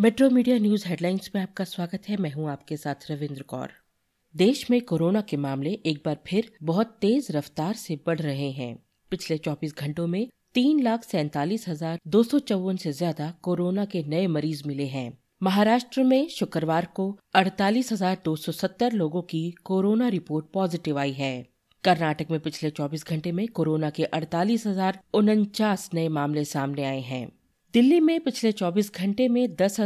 Metro media news headlines में आपका स्वागत है। मैं हूँ आपके साथ रविंद्र कौर। देश में कोरोना के मामले एक बार फिर बहुत तेज रफ्तार से बढ़ रहे हैं। पिछले 24 घंटों में तीन लाख सैतालीस हज़ार दो सौ चौवन ऐसी ज़्यादा कोरोना के नए मरीज़ मिले हैं। महाराष्ट्र में शुक्रवार को अड़तालीस हज़ार दो सौ सत्तर लोगों की कोरोना रिपोर्ट पॉजिटिव आई है। कर्नाटक में पिछले 24 घंटे में कोरोना के अड़तालीस हज़ार उनचास नए मामले सामने आए हैं। दिल्ली में पिछले 24 घंटे में दस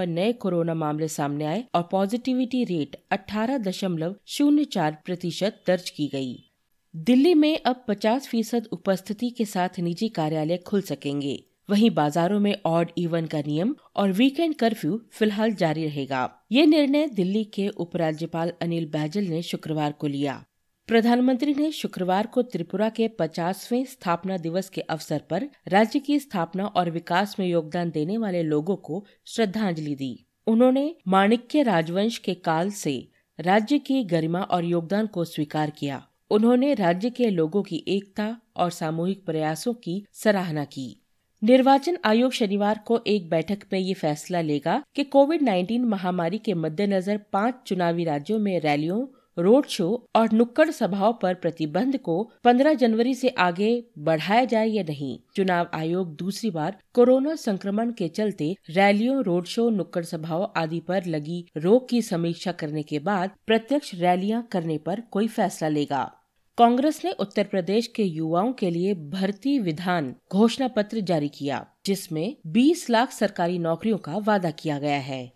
नए कोरोना मामले सामने आए और पॉजिटिविटी रेट अठारह दशमलव शून्य चार प्रतिशत दर्ज की गई। दिल्ली में अब 50 फ़ीसद उपस्थिति के साथ निजी कार्यालय खुल सकेंगे। वहीं बाजारों में ऑड इवन का नियम और वीकेंड कर्फ्यू फ़िलहाल जारी रहेगा। ये निर्णय दिल्ली के उपराज्यपाल अनिल बैजल ने शुक्रवार को लिया। प्रधानमंत्री ने शुक्रवार को त्रिपुरा के पचासवें स्थापना दिवस के अवसर पर राज्य की स्थापना और विकास में योगदान देने वाले लोगों को श्रद्धांजलि दी। उन्होंने माणिक्य राजवंश के काल से राज्य की गरिमा और योगदान को स्वीकार किया। उन्होंने राज्य के लोगों की एकता और सामूहिक प्रयासों की सराहना की। निर्वाचन आयोग शनिवार को एक बैठक में ये फैसला लेगा कि कोविड 19 महामारी के मद्देनजर पाँच चुनावी राज्यों में रैलियों रोड शो और नुक्कड़ सभाओं पर प्रतिबंध को 15 जनवरी से आगे बढ़ाया जाए या नहीं? चुनाव आयोग दूसरी बार कोरोना संक्रमण के चलते रैलियों, रोड शो, नुक्कड़ सभाओं आदि पर लगी रोक की समीक्षा करने के बाद प्रत्यक्ष रैलियाँ करने पर कोई फैसला लेगा। कांग्रेस ने उत्तर प्रदेश के युवाओं के लिए भर्ती विधान घोषणा पत्र जारी किया, जिसमें 20 लाख सरकारी नौकरियों का वादा किया गया है।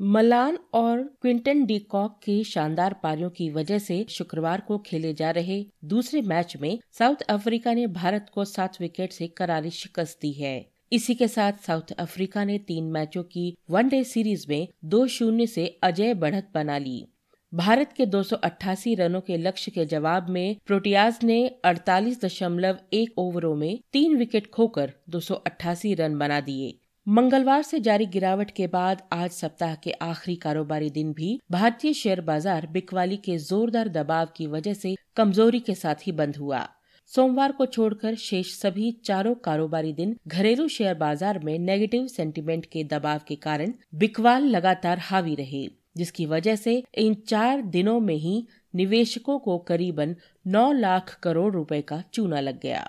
मलान और क्विंटन डी कॉक की शानदार पारियों की वजह से शुक्रवार को खेले जा रहे दूसरे मैच में साउथ अफ्रीका ने भारत को सात विकेट से करारी शिकस्त दी है। इसी के साथ साउथ अफ्रीका ने तीन मैचों की वनडे सीरीज़ में दो शून्य से अजय बढ़त बना ली। भारत के 288 रनों के लक्ष्य के जवाब में प्रोटियाज ने अड़तालीस दशमलव एक ओवरों में तीन विकेट खोकर दो सौ अठासी रन बना दिए। मंगलवार से जारी गिरावट के बाद आज सप्ताह के आखिरी कारोबारी दिन भी भारतीय शेयर बाज़ार बिकवाली के जोरदार दबाव की वजह से कमज़ोरी के साथ ही बंद हुआ। सोमवार को छोड़कर शेष सभी चारों कारोबारी दिन घरेलू शेयर बाज़ार में नेगेटिव सेंटीमेंट के दबाव के कारण बिकवाल लगातार हावी रहे, जिसकी वजह से इन चार दिनों में ही निवेशकों को करीबन 9 लाख करोड़ रुपए का चूना लग गया।